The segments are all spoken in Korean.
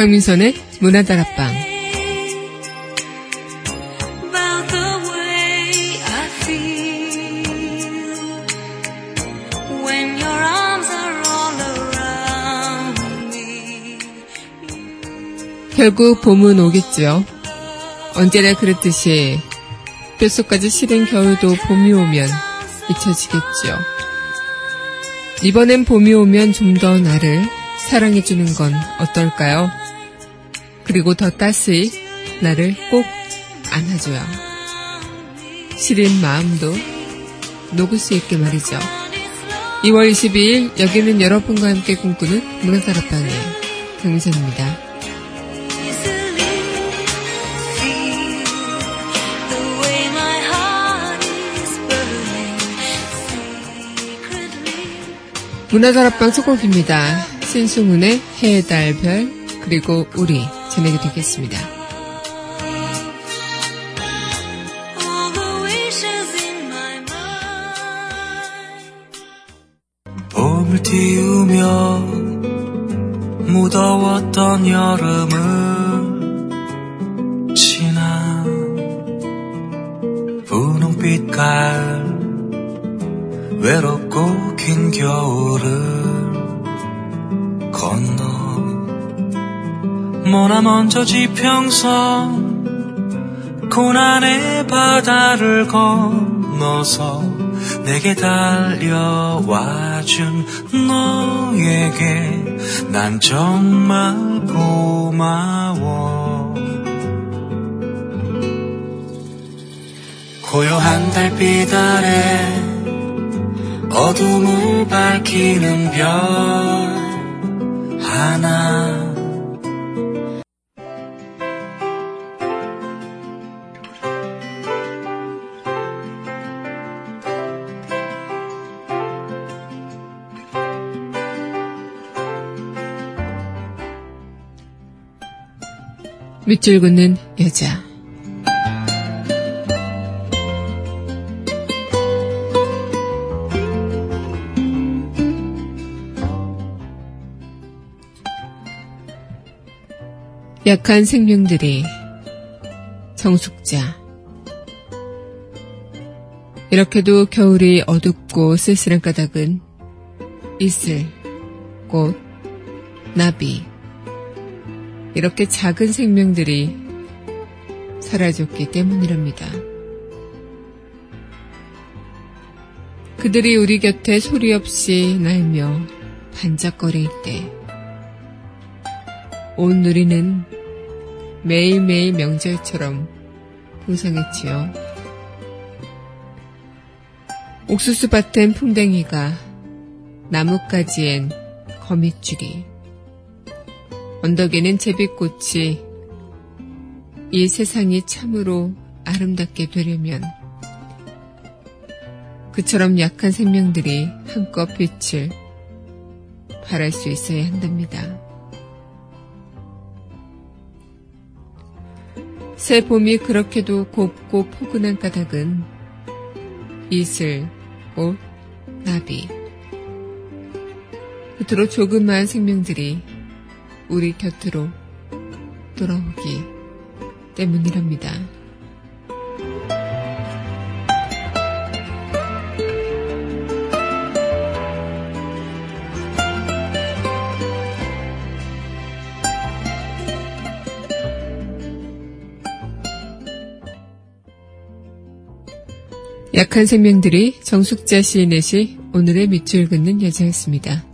강민선의 문화다락방. 결국 봄은 오겠지요. 언제나 그랬듯이 뼛속까지 시린 겨울도 봄이 오면 잊혀지겠지요. 이번엔 봄이 오면 좀 더 나를 사랑해주는 건 어떨까요? 그리고 더 따스히 나를 꼭 안아줘요. 시린 마음도 녹을 수 있게 말이죠. 2월 22일 여기는 여러분과 함께 꿈꾸는 문화다락방의 강미선입니다. 문화다락방 소곡입니다. 신승훈의 해, 달, 별, 그리고 우리 전해게 되겠습니다. All the wishes in my mind. 봄을 띄우며 무더웠던 여름을 지나 분홍빛 가을 외롭고 긴 겨울을 머나먼저 지평선 고난의 바다를 건너서 내게 달려와준 너에게 난 정말 고마워. 고요한 달빛 아래 어둠을 밝히는 별 하나 밑줄 긋는 여자. 약한 생명들이 정숙자. 이렇게도 겨울이 어둡고 쓸쓸한 까닭은 이슬, 꽃, 나비, 이렇게 작은 생명들이 사라졌기 때문이랍니다. 그들이 우리 곁에 소리 없이 날며 반짝거릴 때, 온 누리는 매일매일 명절처럼 풍성했지요. 옥수수밭엔 풍뎅이가, 나뭇가지엔 거미줄이, 언덕에는 제비꽃이 이 세상이 참으로 아름답게 되려면 그처럼 약한 생명들이 한껏 빛을 발할 수 있어야 한답니다. 새 봄이 그렇게도 곱고 포근한 까닭은 이슬, 꽃, 나비 끝으로 조그마한 생명들이 우리 곁으로 돌아오기 때문이랍니다. 약한 생명들이 정숙자 시인의 시 오늘의 밑줄 긋는 여자였습니다.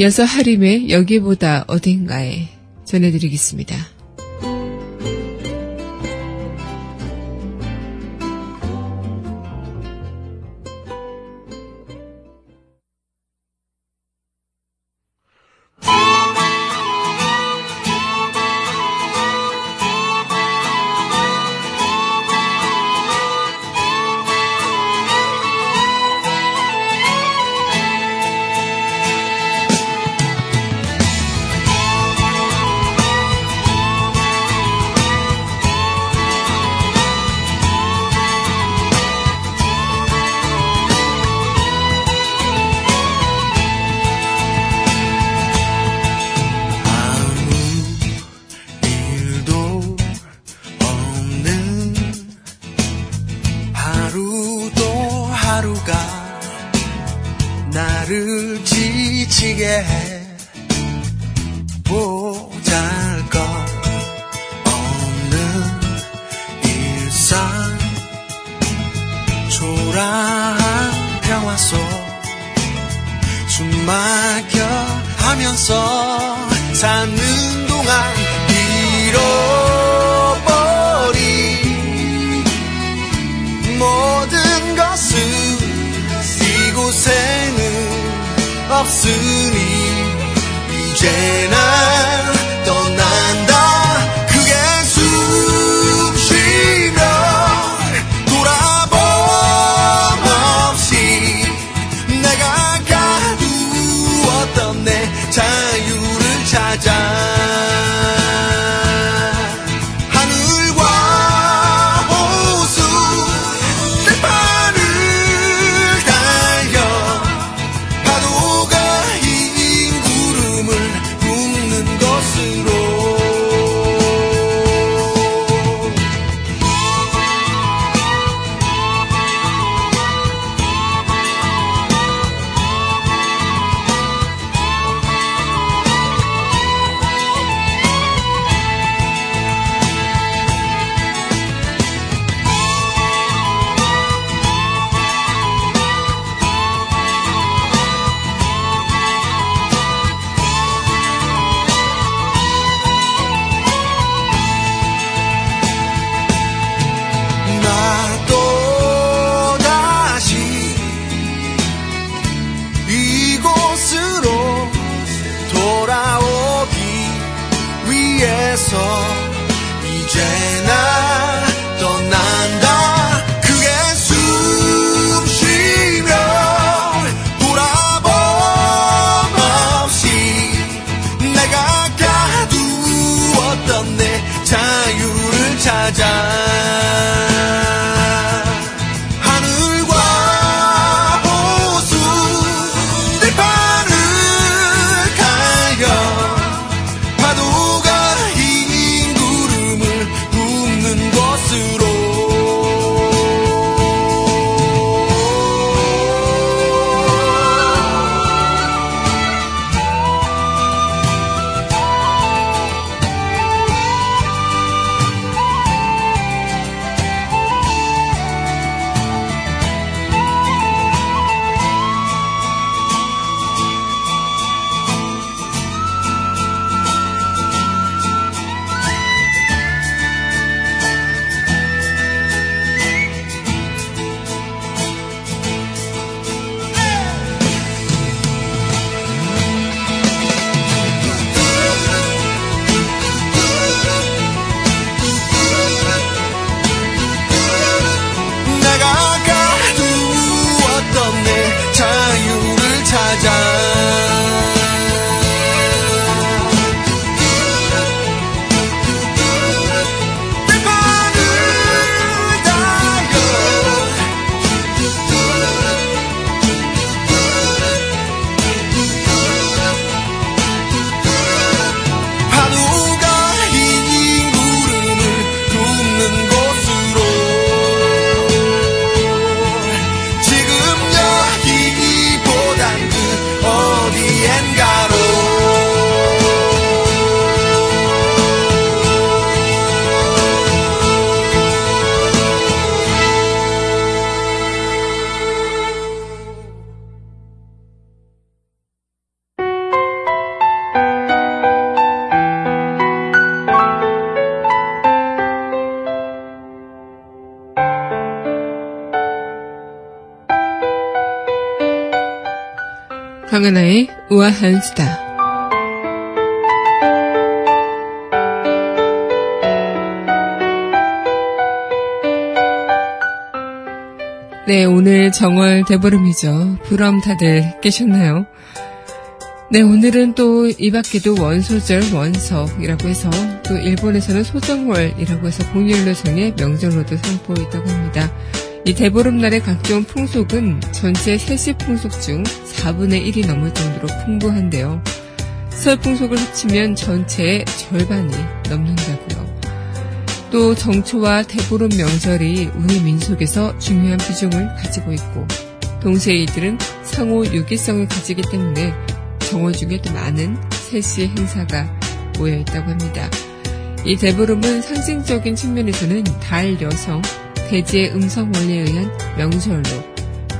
이어서 하림의 여기보다 어딘가에 전해드리겠습니다. 보잘 것 없는 일상. 초라한 평화 속 숨막혀 하면서 사는 동안 잃어버린 모든 것은 이곳에는 없으니 이 강하나의 우아한 수다. 네, 오늘 정월 대보름이죠. 그럼 다들 깨셨나요? 네, 오늘은 또 이 밖에도 원소절 원석이라고 해서 또 일본에서는 소정월이라고 해서 공휴일로 정해 명절로도 있다고 합니다. 이 대보름날의 각종 풍속은 전체 세시 풍속 중 4분의 1이 넘을 정도로 풍부한데요. 설 풍속을 합치면 전체의 절반이 넘는다고요. 또 정초와 대보름 명절이 우리 민속에서 중요한 비중을 가지고 있고 동시에 이들은 상호 유기성을 가지기 때문에 정월 중에 도 많은 세시 행사가 모여 있다고 합니다. 이 대보름은 상징적인 측면에서는 달 여성, 대지의 음성 원리에 의한 명절로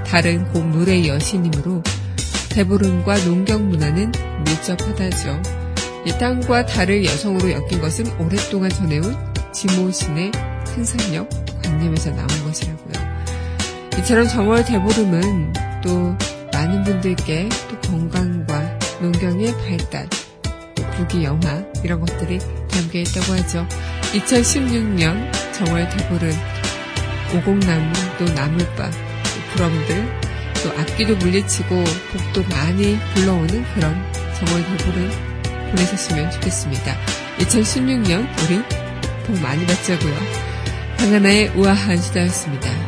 달은 곧 물의 여신이므로 대보름과 농경 문화는 밀접하다죠. 이 땅과 달을 여성으로 엮인 것은 오랫동안 전해온 지모신의 생산력 관념에서 나온 것이라고요. 이처럼 정월 대보름은 또 많은 분들께 또 건강과 농경의 발달, 또 부귀 영화 이런 것들이 담겨 있다고 하죠. 2016년 정월 대보름 오곡나무 또 나물밥 또 부럼들 또 악기도 물리치고 복도 많이 불러오는 그런 정월 대보름 보내셨으면 좋겠습니다. 2016년 우리 복 많이 받자고요. 강하나의 우아한 수다였습니다.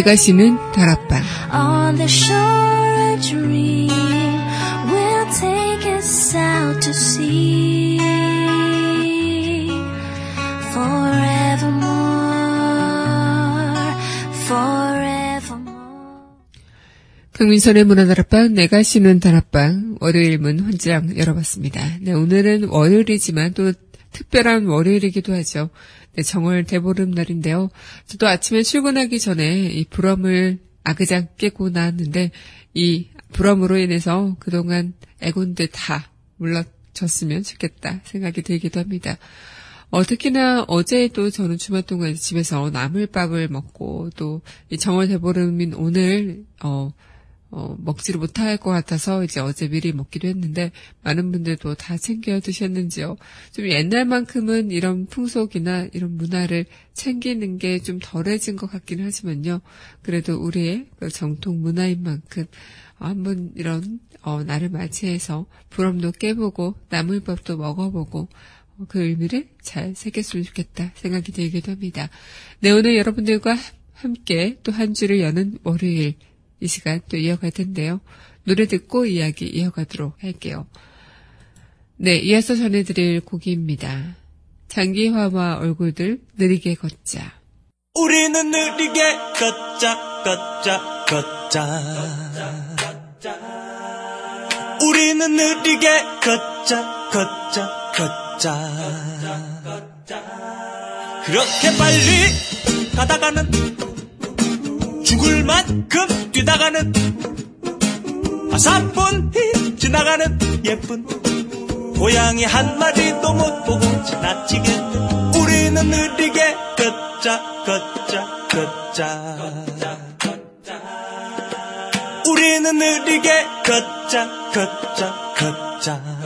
내가 쉬는 다락방 on the shore a dream will take us out to sea forevermore, forevermore. 강민선의 문화다락방 내가 쉬는 다락방 월요일 문 혼장 열어봤습니다. 네, 오늘은 월요일이지만 또 특별한 월요일이기도 하죠. 네, 정월 대보름 날인데요. 저도 아침에 출근하기 전에 이 불엄을 아그작 깨고 나왔는데 이 불엄으로 인해서 그동안 애곤들 다 물러졌으면 좋겠다 생각이 들기도 합니다. 어, 특히나 어제도 저는 주말 동안 집에서 나물밥을 먹고 또 이 정월 대보름인 오늘 어, 어, 먹지를 못할 것 같아서 이제 어제 미리 먹기도 했는데 많은 분들도 다 챙겨 드셨는지요. 좀 옛날만큼은 이런 풍속이나 이런 문화를 챙기는 게 좀 덜해진 것 같기는 하지만요. 그래도 우리의 그 정통 문화인 만큼 어, 한번 이런 어, 날을 맞이해서 부럼도 깨보고 나물밥도 먹어보고 어, 그 의미를 잘 새겼으면 좋겠다 생각이 들기도 합니다. 네, 오늘 여러분들과 함께 또 한 주를 여는 월요일 이 시간 또 이어갈 텐데요. 노래 듣고 이야기 이어가도록 할게요. 네, 이어서 전해드릴 곡입니다. 장기화와 얼굴들 느리게 걷자. 우리는 느리게 걷자 걷자 걷자 우리는 느리게 걷자 걷자 걷자 그렇게 빨리 가다가는 죽을 만큼 뛰다가는 아사뿐히 지나가는 예쁜 고양이 한 마리도 못 보고 지나치겠네 우리는 느리게 걷자 걷자 걷자 우리는 느리게 걷자 걷자 걷자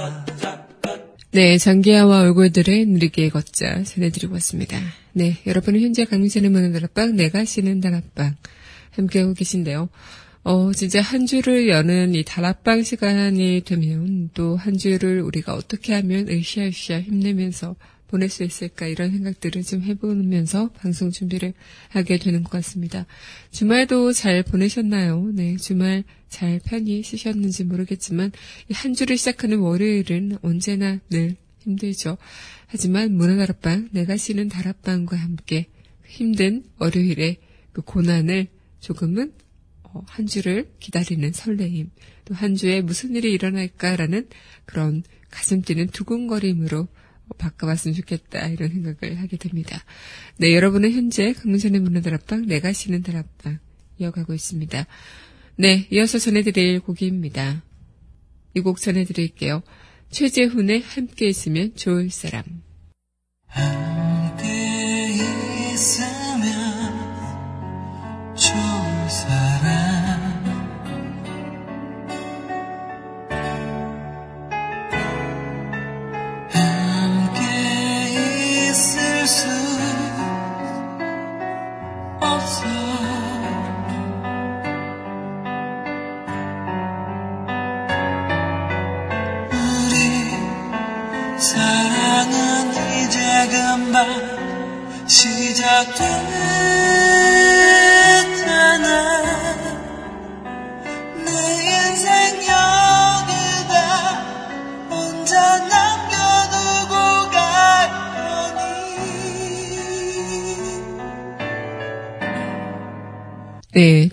네, 장기하와 얼굴들의 느리게 걷자 전해드리고 왔습니다. 네, 여러분은 현재 강민선의 문화다락방, 내가 쉬는 다락방 함께하고 계신데요. 어, 진짜 한 주를 여는 이 다락방 시간이 되면 또 한 주를 우리가 어떻게 하면 으쌰으쌰 힘내면서 보낼 수 있을까 이런 생각들을 좀 해보면서 방송 준비를 하게 되는 것 같습니다. 주말도 잘 보내셨나요? 네, 주말 잘 편히 쉬셨는지 모르겠지만 이한 주를 시작하는 월요일은 언제나 늘 힘들죠. 하지만 문화다락방, 내가 쉬는 다락방과 함께 힘든 월요일의 그 고난을 조금은 어, 한 주를 기다리는 설레임, 또 한 주에 무슨 일이 일어날까라는 그런 가슴 뛰는 두근거림으로 어, 바꿔봤으면 좋겠다 이런 생각을 하게 됩니다. 네, 여러분은 현재 강민선의 문화 다락방, 내가 쉬는 다락방 이어가고 있습니다. 네, 이어서 전해드릴 곡입니다. 이 곡 전해드릴게요. 최재훈의 함께 있으면 좋을 사람. 함께 있으면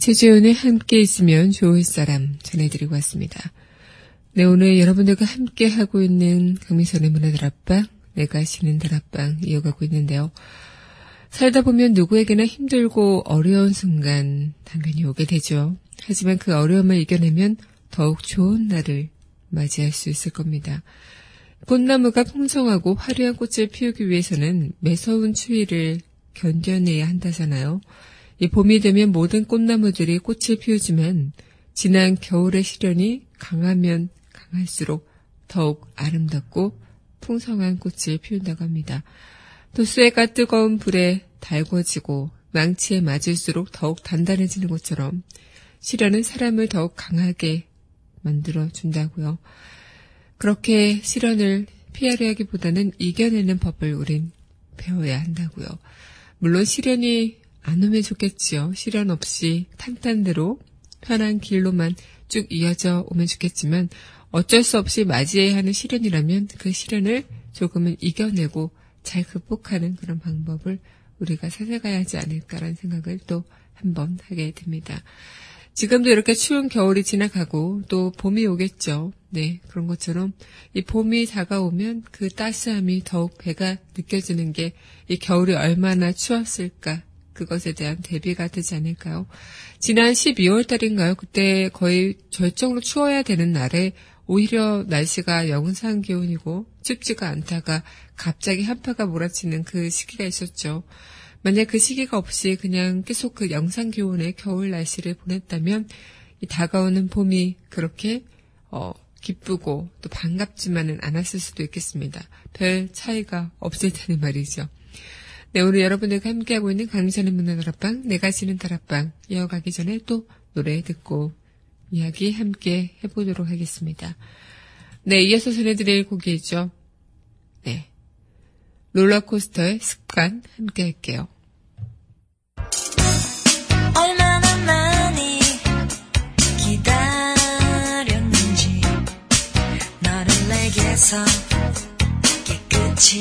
최지훈의 함께 있으면 좋을 사람 전해드리고 왔습니다. 네, 오늘 여러분들과 함께 하고 있는 강민선의 문화들 앞방, 내가 쉬는 다락방 이어가고 있는데요. 살다 보면 누구에게나 힘들고 어려운 순간 당연히 오게 되죠. 하지만 그 어려움을 이겨내면 더욱 좋은 날을 맞이할 수 있을 겁니다. 꽃나무가 풍성하고 화려한 꽃을 피우기 위해서는 매서운 추위를 견뎌내야 한다잖아요. 이 봄이 되면 모든 꽃나무들이 꽃을 피우지만 지난 겨울의 시련이 강하면 강할수록 더욱 아름답고 풍성한 꽃을 피운다고 합니다. 또 쇠가 뜨거운 불에 달궈지고 망치에 맞을수록 더욱 단단해지는 것처럼 시련은 사람을 더욱 강하게 만들어 준다고요. 그렇게 시련을 피하려 하기보다는 이겨내는 법을 우린 배워야 한다고요. 물론 시련이 안 오면 좋겠지요. 시련 없이 탄탄대로 편한 길로만 쭉 이어져 오면 좋겠지만 어쩔 수 없이 맞이해야 하는 시련이라면 그 시련을 조금은 이겨내고 잘 극복하는 그런 방법을 우리가 찾아가야 하지 않을까라는 생각을 또 한번 하게 됩니다. 지금도 이렇게 추운 겨울이 지나가고 또 봄이 오겠죠. 네, 그런 것처럼 이 봄이 다가오면 그 따스함이 더욱 배가 느껴지는 게 이 겨울이 얼마나 추웠을까 그것에 대한 대비가 되지 않을까요? 지난 12월 달인가요? 그때 거의 절정으로 추워야 되는 날에 오히려 날씨가 영상 기온이고 춥지가 않다가 갑자기 한파가 몰아치는 그 시기가 있었죠. 만약 그 시기가 없이 그냥 계속 그 영상 기온의 겨울 날씨를 보냈다면 이 다가오는 봄이 그렇게 어, 기쁘고 또 반갑지만은 않았을 수도 있겠습니다. 별 차이가 없을 테는 말이죠. 네, 오늘 여러분들과 함께하고 있는 강민선의 문화 다락방, 내가 지는 다락방 이어가기 전에 또 노래 듣고 이야기 함께 해보도록 하겠습니다. 네, 이어서 전해드릴 곡이죠. 네. 롤러코스터의 습관 함께 할게요. 깨끗이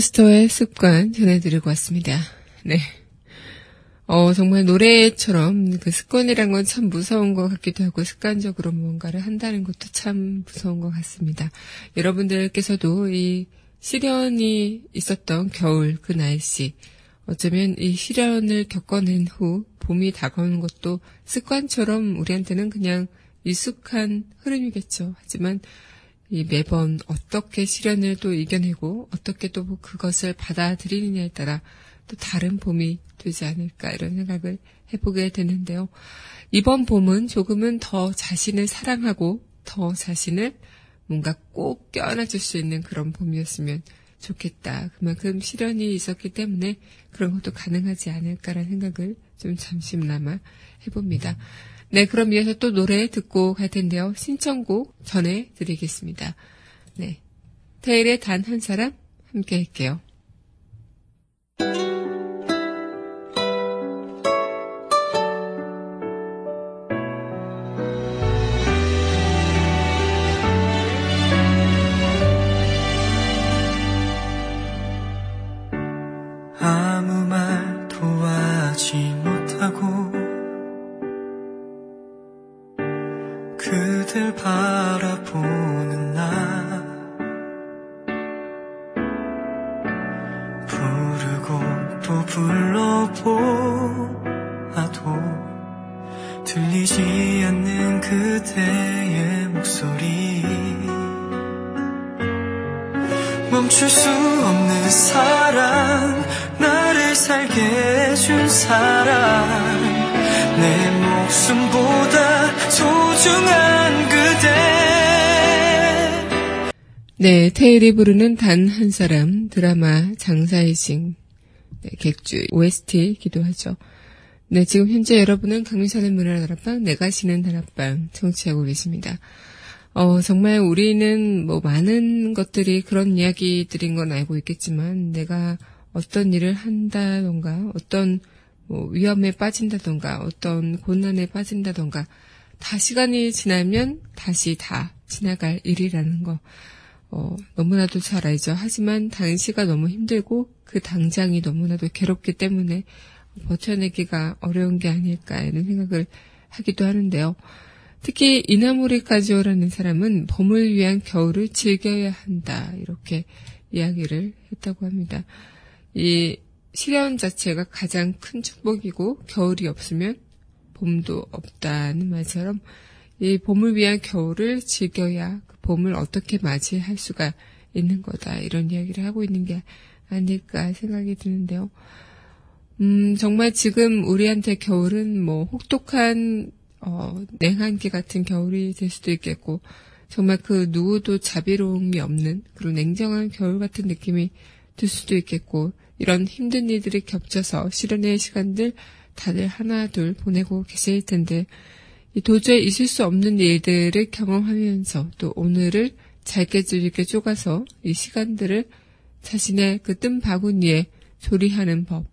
롤러코스터의 습관 전해드리고 왔습니다. 네. 어, 정말 노래처럼 그 습관이란 건 참 무서운 것 같기도 하고 습관적으로 무언가를 한다는 것도 참 무서운 것 같습니다. 여러분들께서도 이 시련이 있었던 겨울 그 날씨, 어쩌면 이 시련을 겪어낸 후 봄이 다가오는 것도 습관처럼 우리한테는 그냥 익숙한 흐름이겠죠. 하지만 이 매번 어떻게 시련을 또 이겨내고 어떻게 또 그것을 받아들이느냐에 따라 또 다른 봄이 되지 않을까 이런 생각을 해보게 되는데요. 이번 봄은 조금은 더 자신을 사랑하고 더 자신을 뭔가 꼭 껴안아줄 수 있는 그런 봄이었으면 좋겠다. 그만큼 시련이 있었기 때문에 그런 것도 가능하지 않을까라는 생각을 좀 잠시나마 해봅니다. 네, 그럼 이어서 또 노래 듣고 갈 텐데요. 신청곡 전해드리겠습니다. 네. 테일의 단 한 사람 함께 할게요. 네, 테일이 부르는 단 한 사람 드라마 장사의 신 네, 객주 OST이기도 하죠. 네, 지금 현재 여러분은 강민선의 문화 다락방, 내가 쉬는 다락방 청취하고 계십니다. 어, 정말 우리는 뭐 많은 것들이 그런 이야기들인 건 알고 있겠지만 내가 어떤 일을 한다던가 어떤 뭐 위험에 빠진다던가 어떤 고난에 빠진다던가 다 시간이 지나면 다시 다 지나갈 일이라는 거 어, 너무나도 잘 알죠. 하지만 당시가 너무 힘들고 그 당장이 너무나도 괴롭기 때문에 버텨내기가 어려운 게 아닐까 이런 생각을 하기도 하는데요. 특히 이나모리 카지오라는 사람은 봄을 위한 겨울을 즐겨야 한다 이렇게 이야기를 했다고 합니다. 이 시련 자체가 가장 큰 축복이고 겨울이 없으면 봄도 없다는 말처럼 이 봄을 위한 겨울을 즐겨야 그 봄을 어떻게 맞이할 수가 있는 거다 이런 이야기를 하고 있는 게 아닐까 생각이 드는데요. 음, 정말 지금 우리한테 겨울은 뭐 혹독한 어, 냉한기 같은 겨울이 될 수도 있겠고 정말 그 누구도 자비로움이 없는 그런 냉정한 겨울 같은 느낌이 들 수도 있겠고 이런 힘든 일들이 겹쳐서 실현의 시간들 다들 하나 둘 보내고 계실 텐데 이 도저히 있을 수 없는 일들을 경험하면서 또 오늘을 잘게 줄게 쪼가서 이 시간들을 자신의 그 뜬 바구니에 조리하는 법.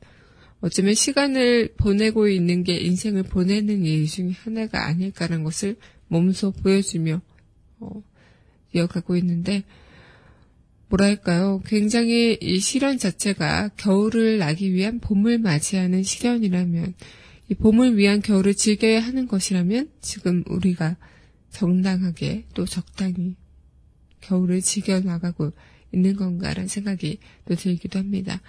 어쩌면 시간을 보내고 있는 게 인생을 보내는 일 중에 하나가 아닐까라는 것을 몸소 보여주며 어, 이어가고 있는데 뭐랄까요 굉장히 이 시련 자체가 겨울을 나기 위한 봄을 맞이하는 시련이라면 이 봄을 위한 겨울을 즐겨야 하는 것이라면 지금 우리가 정당하게 또 적당히 겨울을 즐겨 나가고 있는 건가라는 생각이 또 들기도 합니다.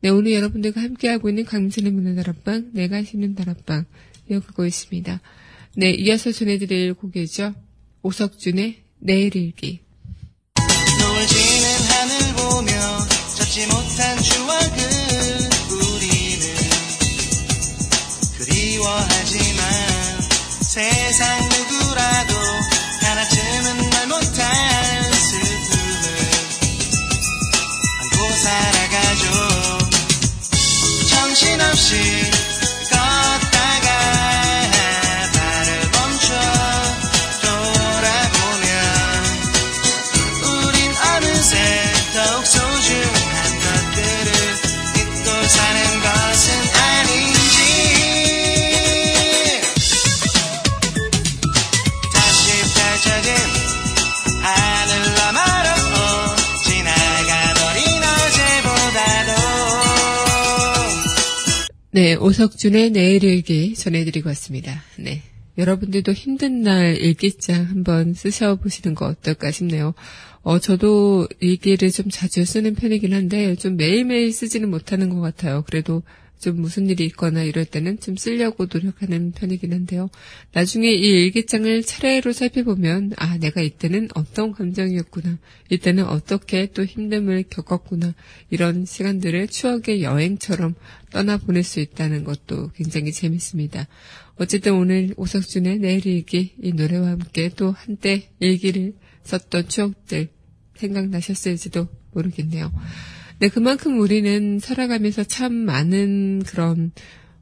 네, 오늘 여러분들과 함께하고 있는 강민선의 문화 다락방, 내가 쉬는 다락방 이어가고 있습니다. 네, 이어서 전해드릴 곡이죠. 오석준의 내일 일기. 지는 하늘 보며 잡지 못한 추억 세상 누구라도 하나쯤은 말 못할 슬픔을 안고 살아가죠. 정신없이 네, 오석준의 내일 일기 전해드리고 왔습니다. 네. 여러분들도 힘든 날 일기장 한번 쓰셔보시는 거 어떨까 싶네요. 어, 저도 일기를 좀 자주 쓰는 편이긴 한데, 좀 매일매일 쓰지는 못하는 것 같아요. 그래도 좀 무슨 일이 있거나 이럴 때는 좀 쓰려고 노력하는 편이긴 한데요. 나중에 이 일기장을 차례로 살펴보면, 아, 내가 이때는 어떤 감정이었구나. 이때는 어떻게 또 힘듦을 겪었구나. 이런 시간들을 추억의 여행처럼 떠나보낼 수 있다는 것도 굉장히 재밌습니다. 어쨌든 오늘 오석준의 내일 일기 이 노래와 함께 또 한때 일기를 썼던 추억들 생각나셨을지도 모르겠네요. 네, 그만큼 우리는 살아가면서 참 많은 그런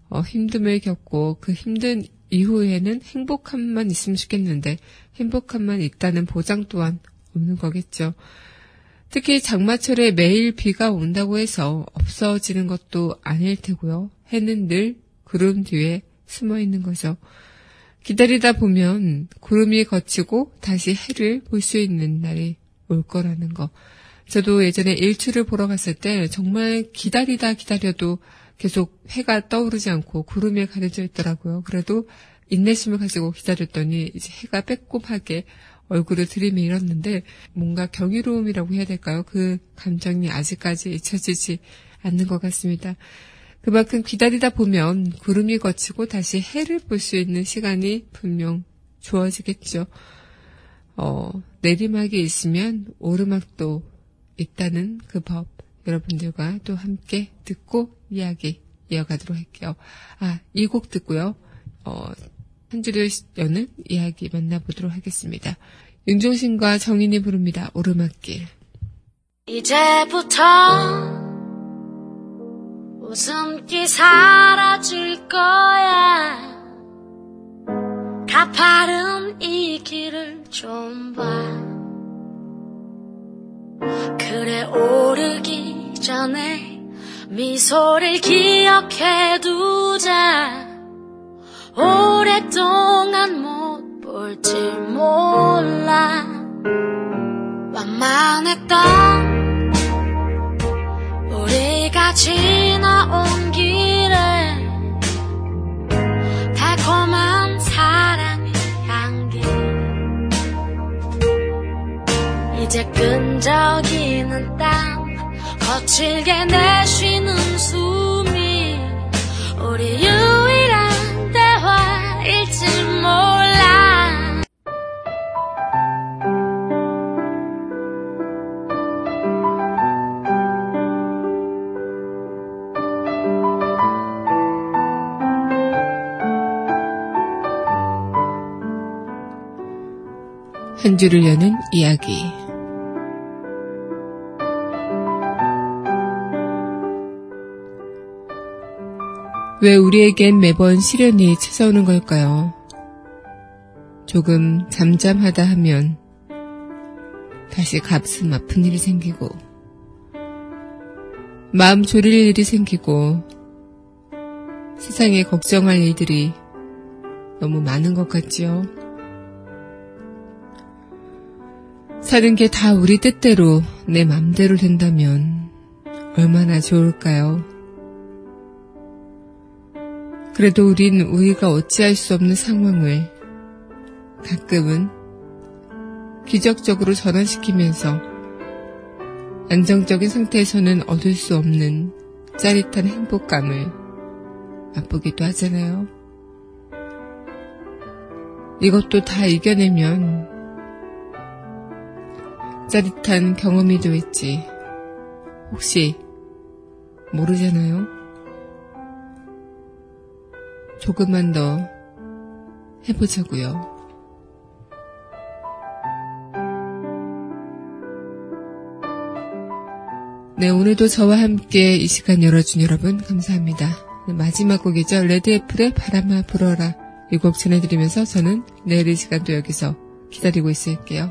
어, 힘듦을 겪고 그 힘든 이후에는 행복함만 있으면 좋겠는데 행복함만 있다는 보장 또한 없는 거겠죠. 특히 장마철에 매일 비가 온다고 해서 없어지는 것도 아닐 테고요. 해는 늘 구름 뒤에 숨어 있는 거죠. 기다리다 보면 구름이 걷히고 다시 해를 볼 수 있는 날이 올 거라는 거. 저도 예전에 일출을 보러 갔을 때 정말 기다리다 기다려도 계속 해가 떠오르지 않고 구름에 가려져 있더라고요. 그래도 인내심을 가지고 기다렸더니 이제 해가 빼꼼하게 얼굴을 들이밀었는데 뭔가 경이로움이라고 해야 될까요? 그 감정이 아직까지 잊혀지지 않는 것 같습니다. 그만큼 기다리다 보면 구름이 거치고 다시 해를 볼 수 있는 시간이 분명 주어지겠죠. 어, 내리막이 있으면 오르막도 있다는 그 법. 여러분들과 또 함께 듣고 이야기 이어가도록 할게요. 아, 이 곡 듣고요. 어, 한 줄을 여는 이야기 만나보도록 하겠습니다. 윤종신과 정인이 부릅니다. 오르막길. 이제부터 웃음기 사라질 거야 가파른 이 길을 좀 봐 그래 오르기 전에 미소를 기억해 두자. 오랫동안 못 볼지 몰라. 완만했던 우리가 지나온 길에 달콤한 사랑의 향기. 이제 끈적이는 땀 거칠게 내쉬는 숨이 우리 유일한 대화일지 몰라 한 줄을 여는 이야기. 왜 우리에겐 매번 시련이 찾아오는 걸까요? 조금 잠잠하다 하면 다시 가슴 아픈 일이 생기고 마음 졸일 일이 생기고 세상에 걱정할 일들이 너무 많은 것 같지요. 사는 게 다 우리 뜻대로 내 맘대로 된다면 얼마나 좋을까요? 그래도 우린 우리가 어찌할 수 없는 상황을 가끔은 기적적으로 전환시키면서 안정적인 상태에서는 얻을 수 없는 짜릿한 행복감을 맛보기도 하잖아요. 이것도 다 이겨내면 짜릿한 경험이 될지 혹시 모르잖아요. 조금만 더 해보자고요. 네, 오늘도 저와 함께 이 시간 열어준 여러분 감사합니다. 네, 마지막 곡이죠. 레드애플의 바람아 불어라. 이 곡 전해드리면서 저는 내일 이 시간도 여기서 기다리고 있을게요.